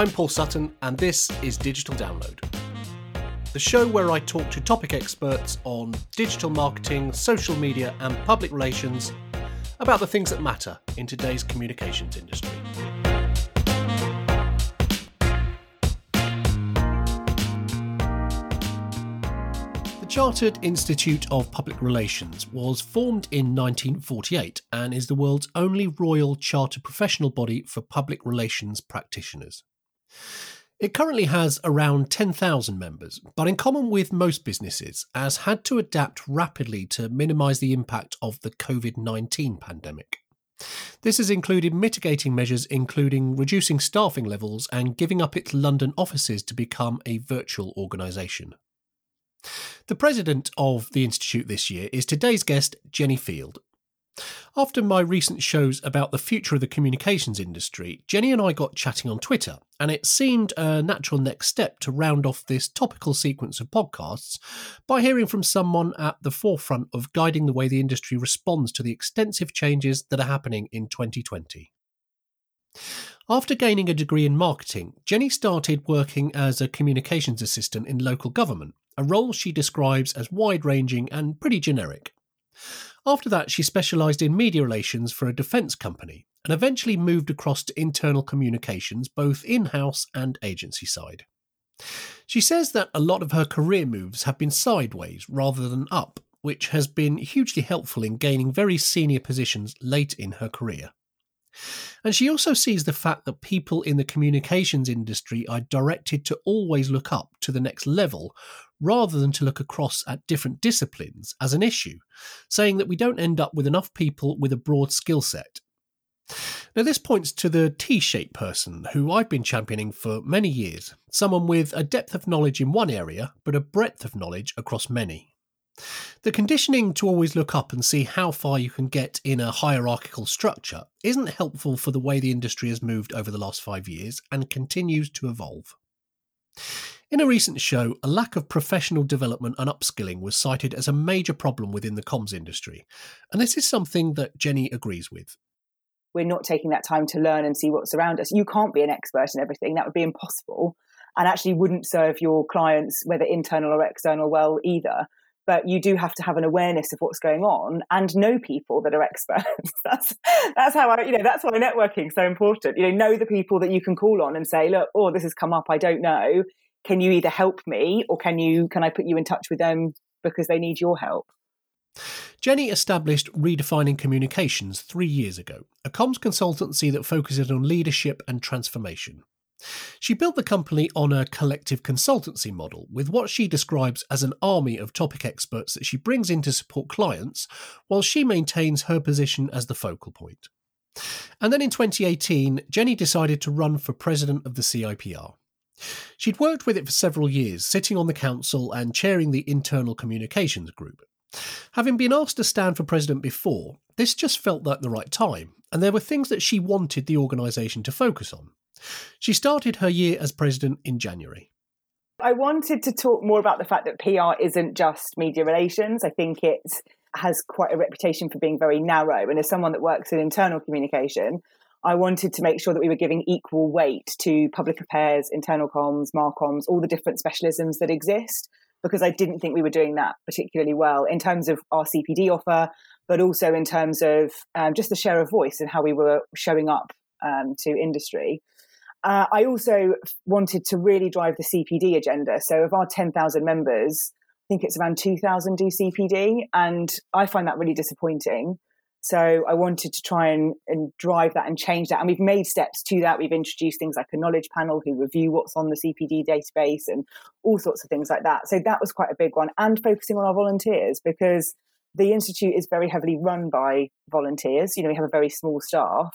I'm Paul Sutton, and this is Digital Download, the show where I talk to topic experts on digital marketing, social media, and public relations about the things that matter in today's communications industry. The Chartered Institute of Public Relations was formed in 1948 and is the world's only royal charter professional body for public relations practitioners. It currently has around 10,000 members, but in common with most businesses, has had to adapt rapidly to minimise the impact of the COVID 19 pandemic. This has included mitigating measures, including reducing staffing levels and giving up its London offices to become a virtual organisation. The president of the Institute this year is today's guest, Jenny Field. After my recent shows about the future of the communications industry, Jenny and I got chatting on Twitter, and it seemed a natural next step to round off this topical sequence of podcasts by hearing from someone at the forefront of guiding the way the industry responds to the extensive changes that are happening in 2020. After gaining a degree in marketing, Jenny started working as a communications assistant in local government a role she describes as wide ranging and pretty generic. After that, she specialised in media relations for a defence company and eventually moved across to internal communications, both in house and agency side. She says that a lot of her career moves have been sideways rather than up, which has been hugely helpful in gaining very senior positions late in her career. And she also sees the fact that people in the communications industry are directed to always look up to the next level rather than to look across at different disciplines as an issue, saying that we don't end up with enough people with a broad skill set. Now, this points to the T shaped person who I've been championing for many years, someone with a depth of knowledge in one area, but a breadth of knowledge across many. The conditioning to always look up and see how far you can get in a hierarchical structure isn't helpful for the way the industry has moved over the last five years and continues to evolve. In a recent show, a lack of professional development and upskilling was cited as a major problem within the comms industry, and this is something that Jenny agrees with. We're not taking that time to learn and see what's around us. You can't be an expert in everything, that would be impossible, and actually wouldn't serve your clients, whether internal or external, well either but you do have to have an awareness of what's going on and know people that are experts. that's that's how I, you know, that's why networking is so important. You know, know the people that you can call on and say, look, oh, this has come up, I don't know can you either help me or can you can I put you in touch with them because they need your help? Jenny established Redefining Communications three years ago, a comms consultancy that focuses on leadership and transformation. She built the company on a collective consultancy model with what she describes as an army of topic experts that she brings in to support clients while she maintains her position as the focal point. And then in 2018, Jenny decided to run for president of the CIPR. She'd worked with it for several years, sitting on the council and chairing the internal communications group. Having been asked to stand for president before, this just felt like the right time, and there were things that she wanted the organisation to focus on. She started her year as president in January. I wanted to talk more about the fact that PR isn't just media relations. I think it has quite a reputation for being very narrow. And as someone that works in internal communication, I wanted to make sure that we were giving equal weight to public affairs, internal comms, marcoms, all the different specialisms that exist, because I didn't think we were doing that particularly well in terms of our CPD offer, but also in terms of um, just the share of voice and how we were showing up um, to industry. Uh, I also wanted to really drive the CPD agenda. So, of our 10,000 members, I think it's around 2,000 do CPD, and I find that really disappointing. So I wanted to try and, and drive that and change that. And we've made steps to that. We've introduced things like a knowledge panel who review what's on the CPD database and all sorts of things like that. So that was quite a big one. And focusing on our volunteers because the Institute is very heavily run by volunteers. You know, we have a very small staff.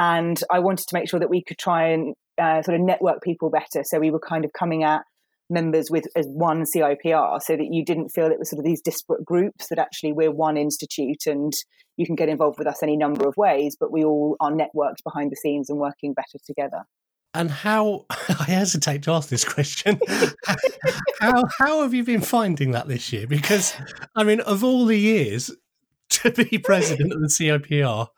And I wanted to make sure that we could try and uh, sort of network people better. So we were kind of coming at members with as one CIPR so that you didn't feel it was sort of these disparate groups that actually we're one institute and you can get involved with us any number of ways, but we all are networked behind the scenes and working better together. And how I hesitate to ask this question. how how have you been finding that this year? Because I mean, of all the years to be president of the CIPR,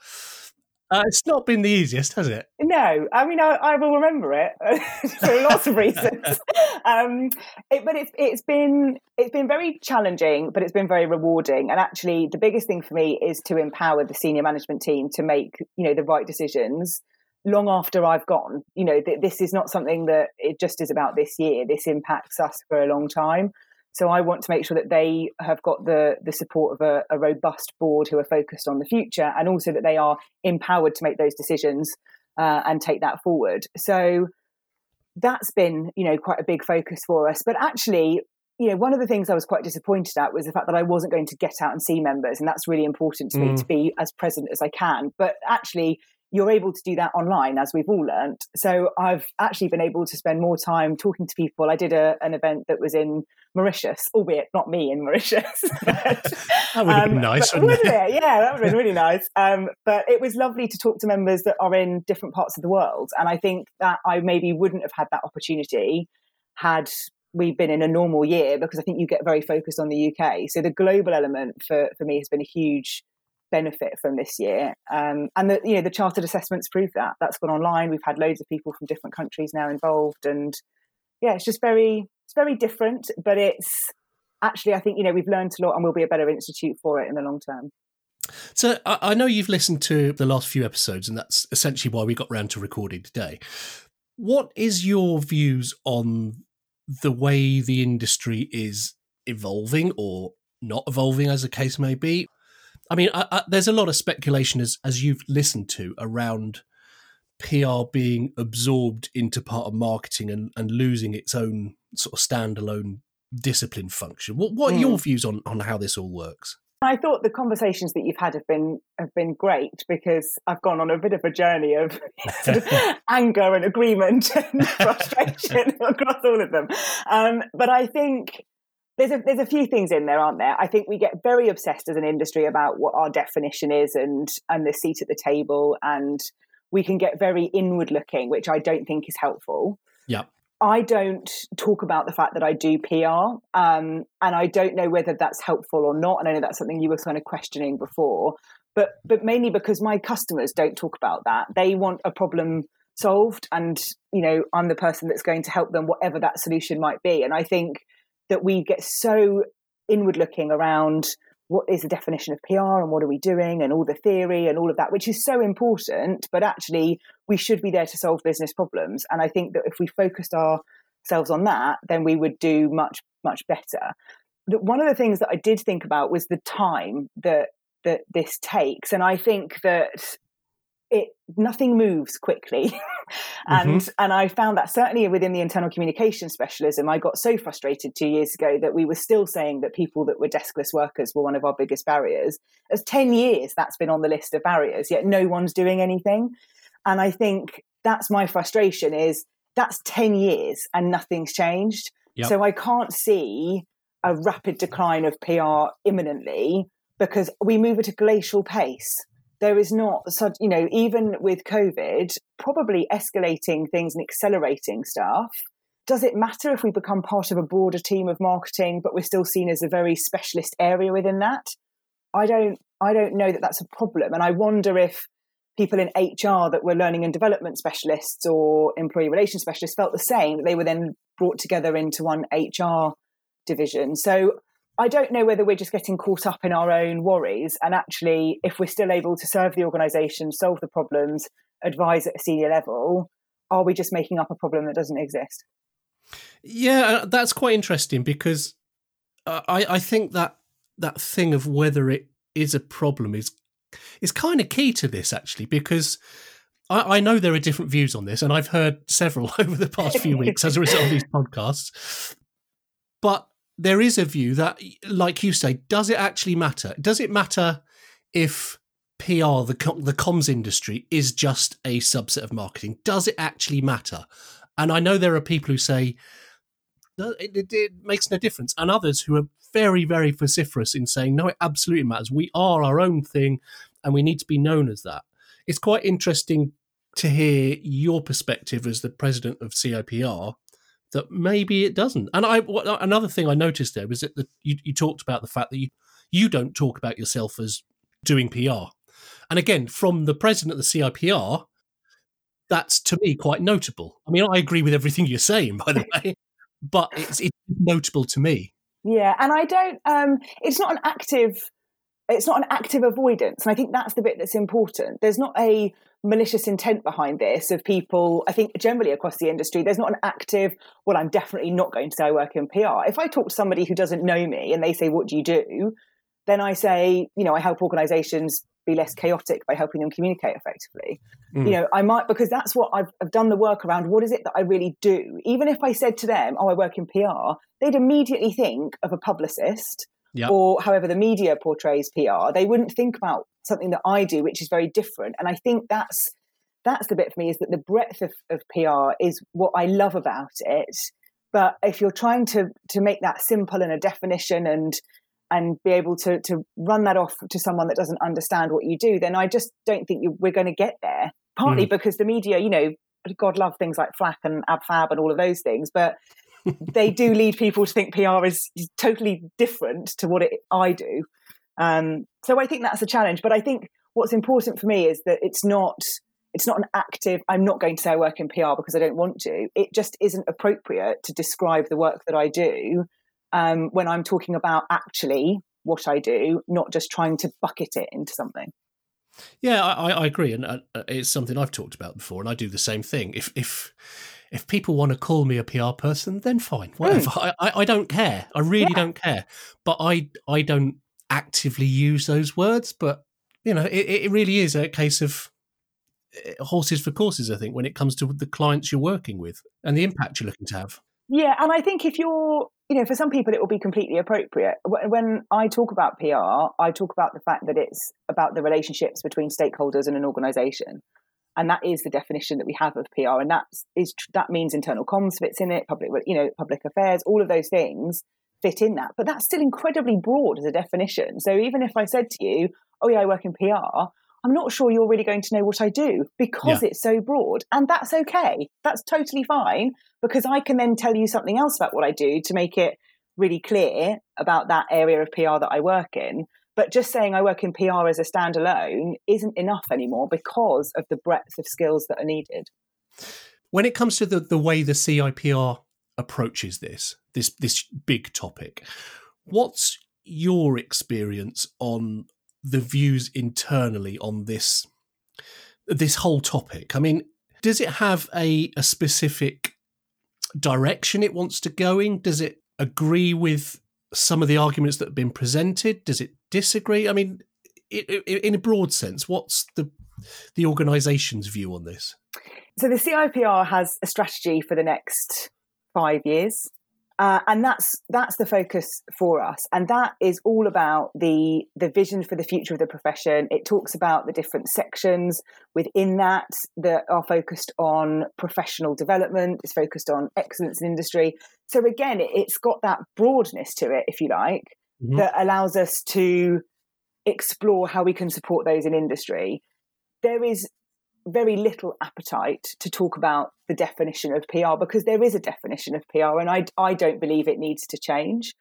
Uh, it's not been the easiest, has it? No, I mean I, I will remember it for lots of reasons. Um, it, but it's it's been it's been very challenging, but it's been very rewarding. And actually, the biggest thing for me is to empower the senior management team to make you know the right decisions long after I've gone. You know, th- this is not something that it just is about this year. This impacts us for a long time. So I want to make sure that they have got the the support of a, a, robust board who are focused on the future, and also that they are empowered to make those decisions uh, and take that forward. So that's been, you know, quite a big focus for us. But actually, you know, one of the things I was quite disappointed at was the fact that I wasn't going to get out and see members, and that's really important to mm. me to be as present as I can. But actually, you're able to do that online, as we've all learned. So I've actually been able to spend more time talking to people. I did a, an event that was in Mauritius, albeit not me in Mauritius. that would have been um, nice, wouldn't, wouldn't it? it? Yeah, that would have been really nice. Um, but it was lovely to talk to members that are in different parts of the world. And I think that I maybe wouldn't have had that opportunity had we been in a normal year because I think you get very focused on the UK. So the global element for, for me has been a huge benefit from this year. Um, and the you know the chartered assessments prove that. That's gone online. We've had loads of people from different countries now involved, and yeah, it's just very it's very different. But it's actually I think you know we've learned a lot, and we'll be a better institute for it in the long term. So I know you've listened to the last few episodes, and that's essentially why we got round to recording today. What is your views on the way the industry is evolving or not evolving, as the case may be? I mean, I, I, there's a lot of speculation as as you've listened to around PR being absorbed into part of marketing and, and losing its own sort of standalone discipline function. What what are mm. your views on on how this all works? I thought the conversations that you've had have been have been great because I've gone on a bit of a journey of, sort of anger and agreement and frustration across all of them. Um, but I think there's a there's a few things in there, aren't there? I think we get very obsessed as an industry about what our definition is and and the seat at the table, and we can get very inward looking, which I don't think is helpful. Yeah. I don't talk about the fact that I do PR, um, and I don't know whether that's helpful or not. And I know that's something you were kind of questioning before, but but mainly because my customers don't talk about that. They want a problem solved, and you know I'm the person that's going to help them, whatever that solution might be. And I think that we get so inward looking around what is the definition of PR and what are we doing and all the theory and all of that, which is so important. But actually, we should be there to solve business problems. And I think that if we focused ourselves on that, then we would do much, much better. One of the things that I did think about was the time that that this takes. And I think that it nothing moves quickly. And mm-hmm. and i found that certainly within the internal communication specialism i got so frustrated two years ago that we were still saying that people that were deskless workers were one of our biggest barriers. As 10 years that's been on the list of barriers yet no one's doing anything. And i think that's my frustration is that's 10 years and nothing's changed. Yep. so i can't see a rapid decline of pr imminently because we move at a glacial pace there is not such, you know, even with COVID, probably escalating things and accelerating stuff. Does it matter if we become part of a broader team of marketing, but we're still seen as a very specialist area within that? I don't, I don't know that that's a problem, and I wonder if people in HR that were learning and development specialists or employee relations specialists felt the same. They were then brought together into one HR division. So I don't know whether we're just getting caught up in our own worries. And actually, if we're still able to serve the organisation, solve the problems, advise at a senior level, are we just making up a problem that doesn't exist? Yeah, uh, that's quite interesting because uh, I, I think that that thing of whether it is a problem is is kind of key to this actually because I, I know there are different views on this and I've heard several over the past few weeks as a result of these podcasts. But there is a view that, like you say, does it actually matter? Does it matter if PR, the the comms industry, is just a subset of marketing? Does it actually matter? And I know there are people who say it, it, it, makes no difference, and others who are very, very vociferous in saying no, it absolutely matters. We are our own thing, and we need to be known as that. It's quite interesting to hear your perspective as the president of CIPR that maybe it doesn't. And I what, another thing I noticed there was that the, you, you talked about the fact that you you don't talk about yourself as doing PR. And again, from the president of the CIPR, that's to me quite notable. I mean, I agree with everything you're saying, by the way, but it's, it's notable to me. Yeah, and I don't. Um, it's not an active. It's not an active avoidance, and I think that's the bit that's important. There's not a malicious intent behind this of people. I think generally across the industry, there's not an active. Well, I'm definitely not going to say I work in PR. If I talk to somebody who doesn't know me and they say, "What do you do?" then I say, you know, I help organisations be less chaotic by helping them communicate effectively. Mm. You know, I might because that's what I've, I've done the work around. What is it that I really do? Even if I said to them, "Oh, I work in PR," they'd immediately think of a publicist yep. or however the media portrays PR. They wouldn't think about something that I do, which is very different. And I think that's that's the bit for me is that the breadth of, of PR is what I love about it. But if you're trying to to make that simple and a definition and and be able to to run that off to someone that doesn't understand what you do, then I just don't think you, we're going to get there. Partly mm. because the media, you know, God love things like Flack and AbFab and all of those things, but they do lead people to think PR is, totally different to what it, I do. Um, so I think that's a challenge. But I think what's important for me is that it's not it's not an active. I'm not going to say I work in PR because I don't want to. It just isn't appropriate to describe the work that I do um, when I'm talking about actually what I do, not just trying to bucket it into something. Yeah, I, I agree, and uh, it's something I've talked about before, and I do the same thing. If if if people want to call me a PR person, then fine, whatever. Mm. I, I don't care. I really yeah. don't care. But I I don't actively use those words. But you know, it, it really is a case of eh, horses for courses. I think when it comes to the clients you're working with and the impact you're looking to have. Yeah, and I think if you're you know, for some people, it will be completely appropriate. When I talk about PR, I talk about the fact that it's about the relationships between stakeholders and an organisation, and that is the definition that we have of PR, and that is that means internal comms fits in it, public, you know, public affairs, all of those things fit in that. But that's still incredibly broad as a definition. So even if I said to you, "Oh yeah, I work in PR," I'm not sure you're really going to know what I do because yeah. it's so broad. And that's okay. That's totally fine because I can then tell you something else about what I do to make it really clear about that area of PR that I work in. But just saying I work in PR as a standalone isn't enough anymore because of the breadth of skills that are needed. When it comes to the, the way the CIPR approaches this, this this big topic, what's your experience on the views internally on this this whole topic? I mean, does it have a, a specific direction it wants to go in? Does it agree with some of the arguments that have been presented? Does it disagree? I mean, in a broad sense, what's the the organisation's view on this? So the CIPR has a strategy for the next five years. Uh, and that's that's the focus for us, and that is all about the the vision for the future of the profession. It talks about the different sections within that that are focused on professional development. It's focused on excellence in industry. So again, it, has got that broadness to it, if you like, mm-hmm. that allows us to explore how we can support those in industry. There is very little appetite to talk about the definition of PR because there is a definition of PR, and I, I don't believe it needs to change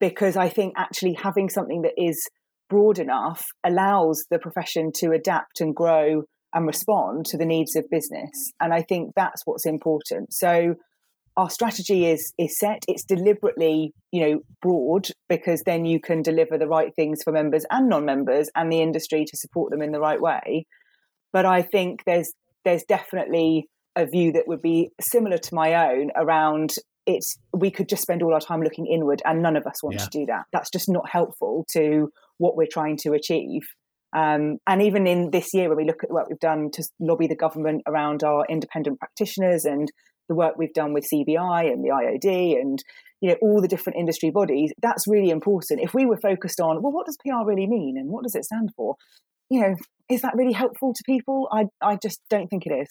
because I think actually having something that is broad enough allows the profession to adapt and grow and respond to the needs of business. And I think that's what's important. So our strategy is is set. It's deliberately, you know, broad because then you can deliver the right things for members and non-members and the industry to support them in the right way. But I think there's there's definitely a view that would be similar to my own around it's we could just spend all our time looking inward and none of us want yeah. to do that. That's just not helpful to what we're trying to achieve. Um, and even in this year, when we look at what we've done to lobby the government around our independent practitioners and the work we've done with CBI and the IOD and you know all the different industry bodies, that's really important. If we were focused on well, what does PR really mean and what does it stand for, you know, is that really helpful to people? I I just don't think it is.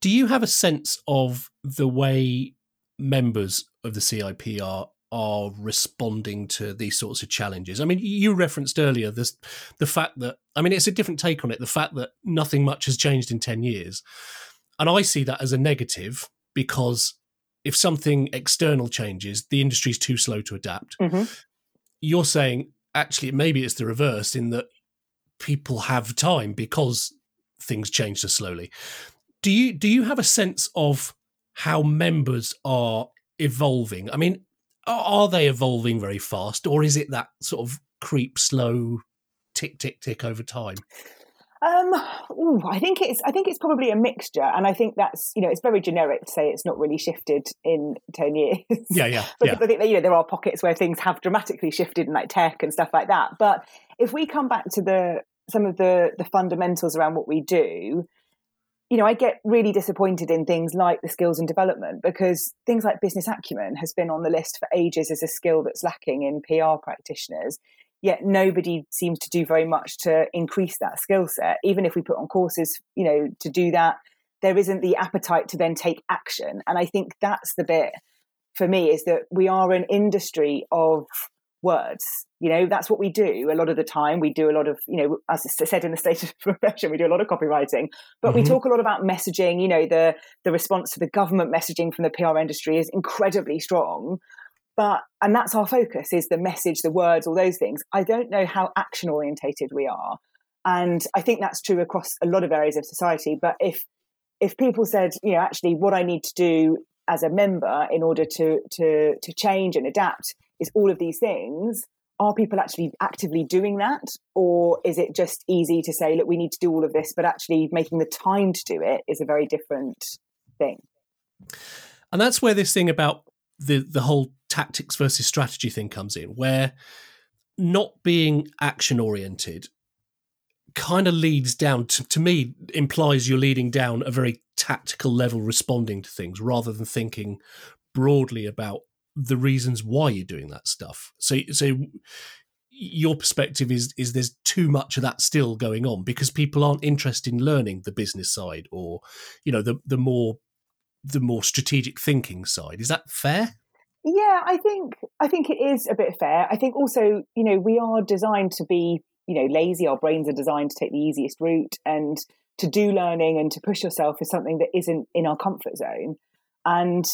Do you have a sense of the way members of the CIPR are responding to these sorts of challenges? I mean, you referenced earlier this the fact that I mean it's a different take on it, the fact that nothing much has changed in 10 years. And I see that as a negative because if something external changes, the industry's too slow to adapt. Mm-hmm. You're saying actually maybe it's the reverse in that people have time because things change so slowly. Do you do you have a sense of how members are evolving? I mean, are they evolving very fast, or is it that sort of creep slow, tick tick tick over time? Um, ooh, I think it's I think it's probably a mixture, and I think that's you know it's very generic to say it's not really shifted in ten years. Yeah, yeah. because yeah. I think that, you know there are pockets where things have dramatically shifted in like tech and stuff like that. But if we come back to the some of the the fundamentals around what we do, you know, I get really disappointed in things like the skills and development because things like business acumen has been on the list for ages as a skill that's lacking in PR practitioners yet nobody seems to do very much to increase that skill set. Even if we put on courses you know to do that there isn't the appetite to then take action. And i think that's the bit for me is that we are an industry of words. You know that's what we do. A lot of the time we do a lot of you know as I said in the state of profession we do a lot of copywriting. But mm-hmm. we talk a lot about messaging. You know the the response to the government messaging from the pr industry is incredibly strong but and that's our focus is the message the words all those things. I don't know how action orientated we are. And i think that's true across a lot of areas of society. But if if people said you know actually what i need to do as a member in order to to to change and adapt is all of these things are people actually actively doing that? Or is it just easy to say look we need to do all of this but actually making the time to do it is a very different thing? And that's where this thing about the the whole tactics versus strategy thing comes in, where not being action oriented kind of leads down to, to me implies you're leading down a very tactical level responding to things rather than thinking broadly about the reasons why you're doing that stuff. So so your perspective is is there's too much of that still going on because people aren't interested in learning the business side or you know the the more the more strategic thinking side. Is that fair? Yeah, I think I think it is a bit fair. I think also, you know, we are designed to be, you know, lazy. Our brains are designed to take the easiest route and to do learning and to push yourself is something that isn't in our comfort zone. And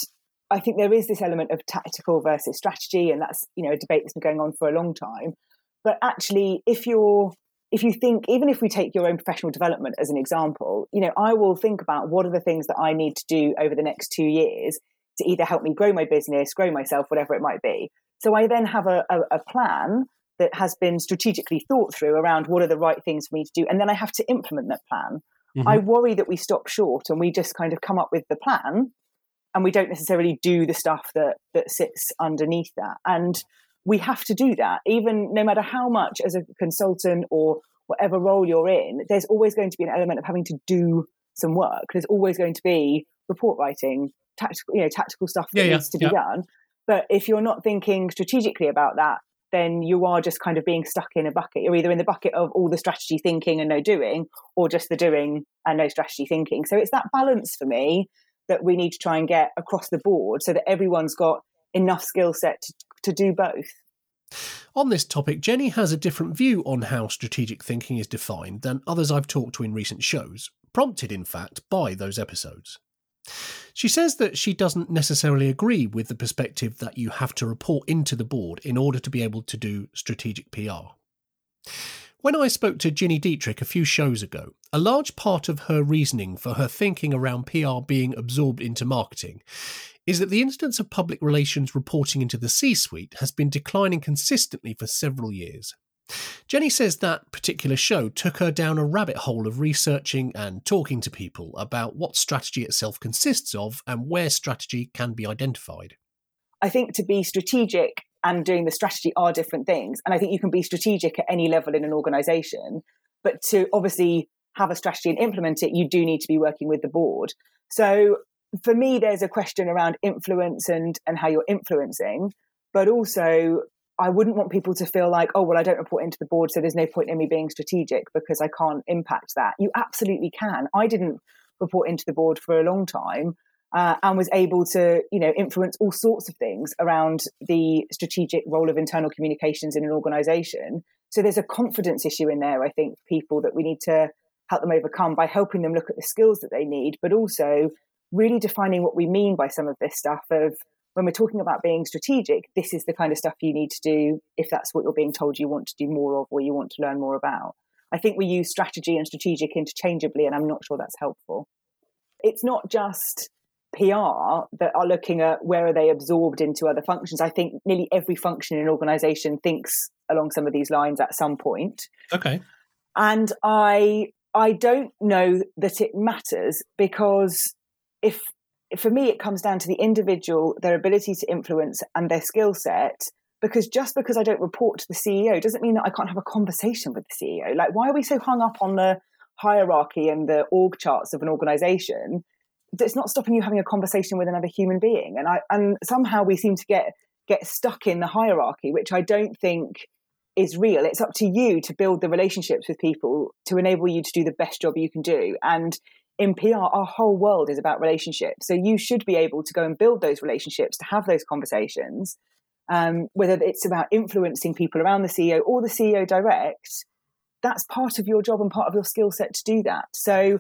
I think there is this element of tactical versus strategy, and that's you know a debate that's been going on for a long time. But actually, if you're if you think, even if we take your own professional development as an example, you know, I will think about what are the things that I need to do over the next two years to either help me grow my business, grow myself, whatever it might be. So I then have a, a, a plan that has been strategically thought through around what are the right things for me to do. And then I have to implement that plan. Mm-hmm. I worry that we stop short and we just kind of come up with the plan and we don't necessarily do the stuff that that sits underneath that. And we have to do that, even no matter how much as a consultant or whatever role you're in, there's always going to be an element of having to do some work. There's always going to be report writing, tactical, you know, tactical stuff that yeah, needs to yeah. be done. But if you're not thinking strategically about that, then you are just kind of being stuck in a bucket. You're either in the bucket of all the strategy thinking and no doing, or just the doing and no strategy thinking. So it's that balance for me that we need to try and get across the board so that everyone's got enough skill set to, to do both. On this topic, Jenny has a different view on how strategic thinking is defined than others I've talked to in recent shows, prompted, in fact, by those episodes. She says that she doesn't necessarily agree with the perspective that you have to report into the board in order to be able to do strategic PR. When I spoke to Gini Dietrich a few shows ago, a large part of her reasoning for her thinking around PR being absorbed into marketing is that the incidence of public relations reporting into the C suite has been declining consistently for several years. Jenny says that particular show took her down a rabbit hole of researching and talking to people about what strategy itself consists of and where strategy can be identified. I think to be strategic and doing the strategy are different things. And I think you can be strategic at any level in an organization, but to obviously have a strategy and implement it, you do need to be working with the board. So for me, there's a question around influence and and how you're influencing, but also I wouldn't want people to feel like, oh well, I don't report into the board, so there's no point in me being strategic because I can't impact that. You absolutely can. I didn't report into the board for a long time. Uh, and was able to, you know, influence all sorts of things around the strategic role of internal communications in an organization. So there's a confidence issue in there, I think, for people that we need to help them overcome by helping them look at the skills that they need, but also really defining what we mean by some of this stuff of when we're talking about being strategic, this is the kind of stuff you need to do if that's what you're being told you want to do more of or you want to learn more about. I think we use strategy and strategic interchangeably, and I'm not sure that's helpful. It's not just PR that are looking at where are they absorbed into other functions. I think nearly every function in an organization thinks along some of these lines at some point. Okay. And I I don't know that it matters because if for me it comes down to the individual, their ability to influence and their skill set. Because just because I don't report to the CEO doesn't mean that I can't have a conversation with the CEO. Like, why are we so hung up on the hierarchy and the org charts of an organization? It's not stopping you having a conversation with another human being. And I and somehow we seem to get get stuck in the hierarchy, which I don't think is real. It's up to you to build the relationships with people to enable you to do the best job you can do. And in PR, our whole world is about relationships. So you should be able to go and build those relationships, to have those conversations, um, whether it's about influencing people around the CEO or the CEO direct. That's part of your job and part of your skill set to do that. So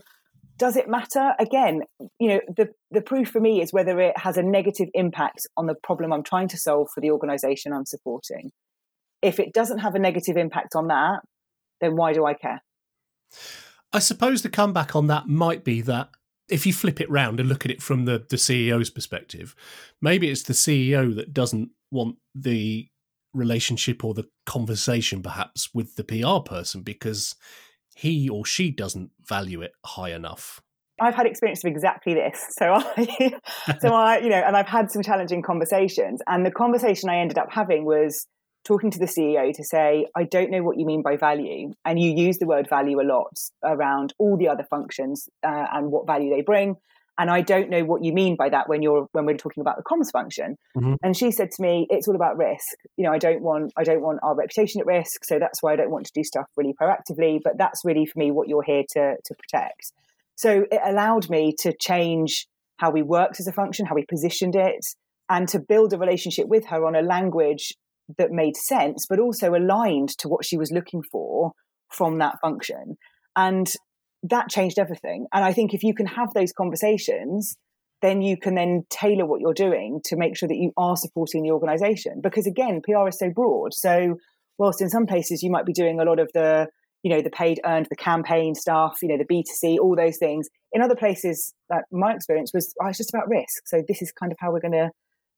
does it matter? Again, you know, the, the proof for me is whether it has a negative impact on the problem I'm trying to solve for the organization I'm supporting. If it doesn't have a negative impact on that, then why do I care? I suppose the comeback on that might be that if you flip it round and look at it from the, the CEO's perspective, maybe it's the CEO that doesn't want the relationship or the conversation perhaps with the PR person because he or she doesn't value it high enough. I've had experience of exactly this. So I, so I, you know, and I've had some challenging conversations. And the conversation I ended up having was talking to the CEO to say, I don't know what you mean by value. And you use the word value a lot around all the other functions uh, and what value they bring. And I don't know what you mean by that when you're when we're talking about the comms function. Mm-hmm. And she said to me, it's all about risk. You know, I don't want I don't want our reputation at risk. So that's why I don't want to do stuff really proactively. But that's really for me what you're here to to protect. So it allowed me to change how we worked as a function, how we positioned it, and to build a relationship with her on a language that made sense, but also aligned to what she was looking for from that function. And that changed everything. And I think if you can have those conversations, then you can then tailor what you're doing to make sure that you are supporting the organization. Because again, PR is so broad. So whilst in some places you might be doing a lot of the, you know, the paid earned, the campaign stuff, you know, the B2C, all those things. In other places, like my experience was, oh, it's just about risk. So this is kind of how we're going to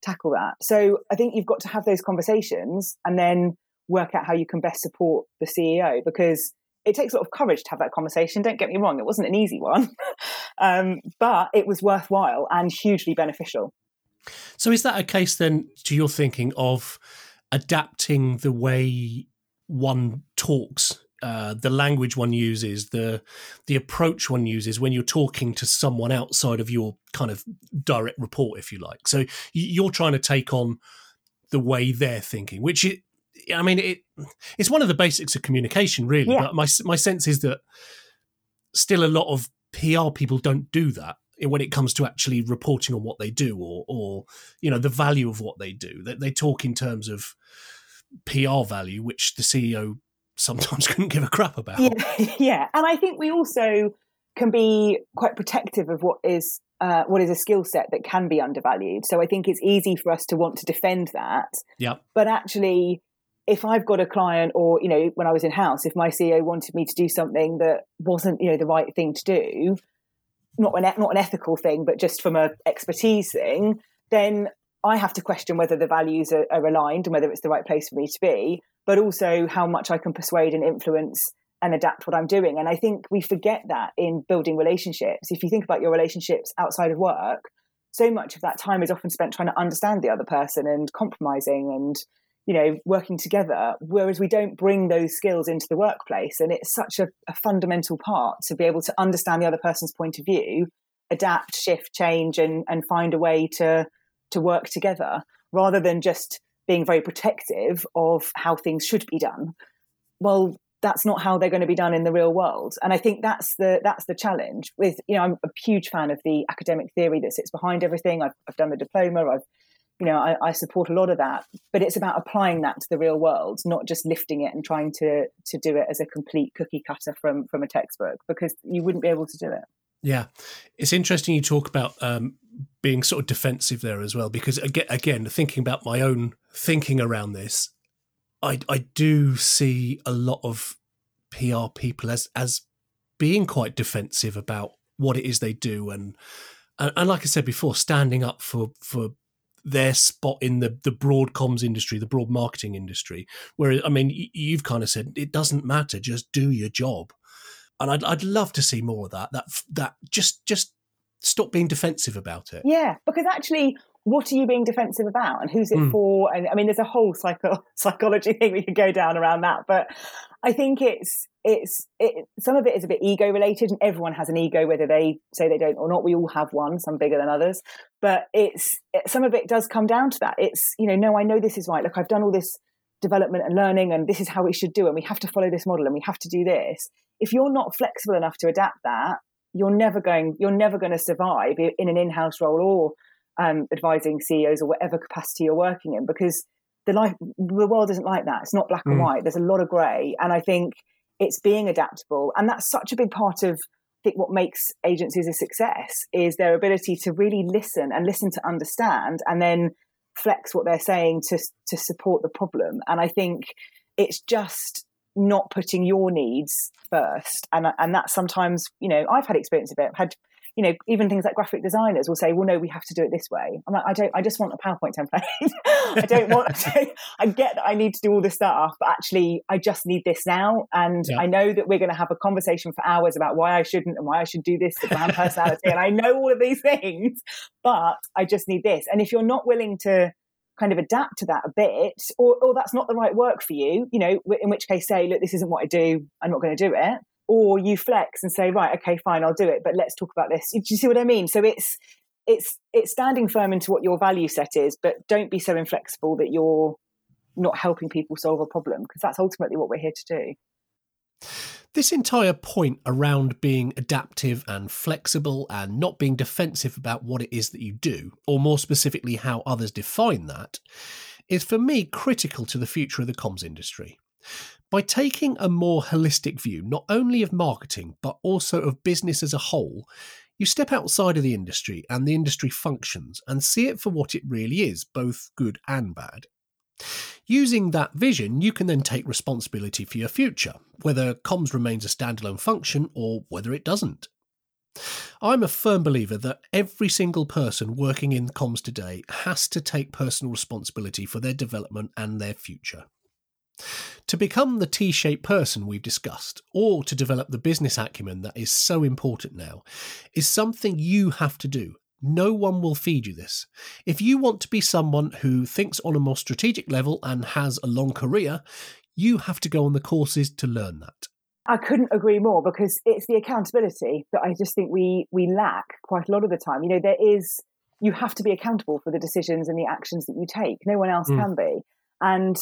tackle that. So I think you've got to have those conversations and then work out how you can best support the CEO because it takes a lot of courage to have that conversation. Don't get me wrong, it wasn't an easy one, um, but it was worthwhile and hugely beneficial. So, is that a case then, to your thinking, of adapting the way one talks uh, the language one uses, the the approach one uses when you're talking to someone outside of your kind of direct report, if you like. So you're trying to take on the way they're thinking, which it, I mean, it it's one of the basics of communication, really. Yeah. But my my sense is that still a lot of PR people don't do that when it comes to actually reporting on what they do or or you know the value of what they do. They, they talk in terms of PR value, which the CEO sometimes couldn't give a crap about. Yeah, yeah. and I think we also can be quite protective of what is uh, what is a skill set that can be undervalued. So I think it's easy for us to want to defend that. Yeah. But actually, if I've got a client, or you know, when I was in house, if my CEO wanted me to do something that wasn't you know the right thing to do, not an not an ethical thing, but just from a expertise thing, then I have to question whether the values are, are aligned and whether it's the right place for me to be but also how much I can persuade and influence and adapt what I'm doing. And I think we forget that in building relationships. If you think about your relationships outside of work, so much of that time is often spent trying to understand the other person and compromising and you know working together whereas we don't bring those skills into the workplace and it's such a, a fundamental part to be able to understand the other person's point of view adapt shift change and and find a way to to work together rather than just being very protective of how things should be done. Well, that's not how they're going to be done in the real world. And I think that's the that's the challenge. With you know, I'm a huge fan of the academic theory that sits behind everything. I've, I've done the diploma. I've you know, I, I, support a lot of that, but it's about applying that to the real world, not just lifting it and trying to to do it as a complete cookie cutter from from a textbook, because you wouldn't be able to do it. Yeah, it's interesting you talk about um, being sort of defensive there as well, because again, again, thinking about my own thinking around this, I I do see a lot of PR people as as being quite defensive about what it is they do. And and, and like I said before, standing up for for their spot in the the broad comms industry, the broad marketing industry. Where I mean, you've kind of said it doesn't matter, just do your job, and I'd I'd love to see more of that. That that just just stop being defensive about it. Yeah, because actually, what are you being defensive about, and who's it mm. for? And I mean, there's a whole psycho- psychology thing we could go down around that, but I think it's it's it, some of it is a bit ego related, and everyone has an ego, whether they say they don't or not. We all have one, some bigger than others, but it's it, some of it does come down to that. It's you know, no, I know this is right. Look, I've done all this development and learning, and this is how we should do, and we have to follow this model, and we have to do this. If you're not flexible enough to adapt that, you're never going you're never going to survive in an in-house role or um, advising CEOs or whatever capacity you're working in because the life the world isn't like that. It's not black mm. and white. There's a lot of grey, and I think it's being adaptable, and that's such a big part of I think what makes agencies a success is their ability to really listen and listen to understand, and then flex what they're saying to to support the problem. And I think it's just not putting your needs first, and and that sometimes you know I've had experience of it. I've had you know, even things like graphic designers will say, well, no, we have to do it this way. I'm like, I don't, I just want a PowerPoint template. I don't want, I get that I need to do all this stuff, but actually I just need this now. And yeah. I know that we're going to have a conversation for hours about why I shouldn't and why I should do this, the brand personality. and I know all of these things, but I just need this. And if you're not willing to, kind of adapt to that a bit, or, or that's not the right work for you, you know, in which case say, look, this isn't what I do, I'm not going to do it or you flex and say right okay fine i'll do it but let's talk about this. Do you see what i mean? So it's it's it's standing firm into what your value set is but don't be so inflexible that you're not helping people solve a problem because that's ultimately what we're here to do. This entire point around being adaptive and flexible and not being defensive about what it is that you do, or more specifically, how others define that, is for me critical to the future of the comms industry. By taking a more holistic view, not only of marketing, but also of business as a whole, you step outside of the industry and the industry functions and see it for what it really is, both good and bad. Using that vision, you can then take responsibility for your future, whether comms remains a standalone function or whether it doesn't. I'm a firm believer that every single person working in comms today has to take personal responsibility for their development and their future. To become the T shaped person we've discussed, or to develop the business acumen that is so important now, is something you have to do. No one will feed you this. If you want to be someone who thinks on a more strategic level and has a long career, you have to go on the courses to learn that. I couldn't agree more because it's the accountability that I just think we we lack quite a lot of the time. You know, there is you have to be accountable for the decisions and the actions that you take. No one else mm. can be. And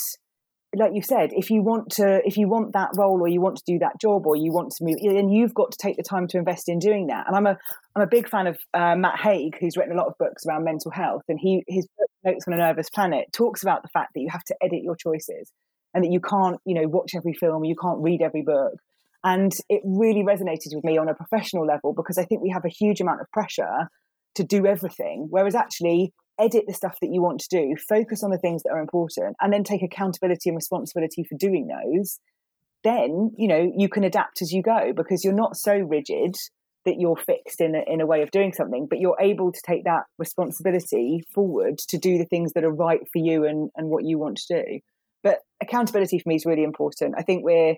like you said, if you want to, if you want that role or you want to do that job or you want to move, then you've got to take the time to invest in doing that. And I'm a, I'm a big fan of uh, Matt Haig, who's written a lot of books around mental health, and he his book Notes on a Nervous Planet talks about the fact that you have to edit your choices and that you can't, you know, watch every film, you can't read every book. And it really resonated with me on a professional level because I think we have a huge amount of pressure to do everything, whereas actually edit the stuff that you want to do, focus on the things that are important, and then take accountability and responsibility for doing those, then, you know, you can adapt as you go because you're not so rigid that you're fixed in a, in a way of doing something, but you're able to take that responsibility forward to do the things that are right for you and, and what you want to do. But accountability for me is really important. I think we're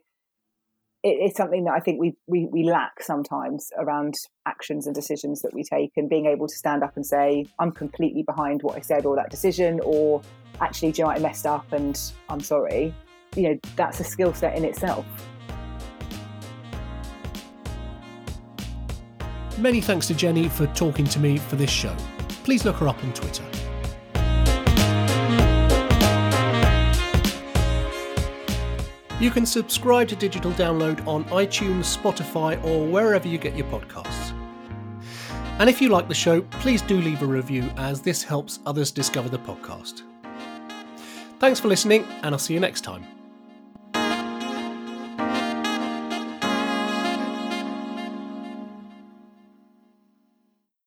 it, it's something that I think we, we we lack sometimes around actions and decisions that we take, and being able to stand up and say, "I'm completely behind what I said or that decision," or "Actually, do you know I messed up and I'm sorry." You know, that's a skill set in itself. Many thanks to Jenny for talking to me for this show. Please look her up on Twitter. You can subscribe to Digital Download on iTunes, Spotify, or wherever you get your podcasts. And if you like the show, please do leave a review as this helps others discover the podcast. Thanks for listening, and I'll see you next time.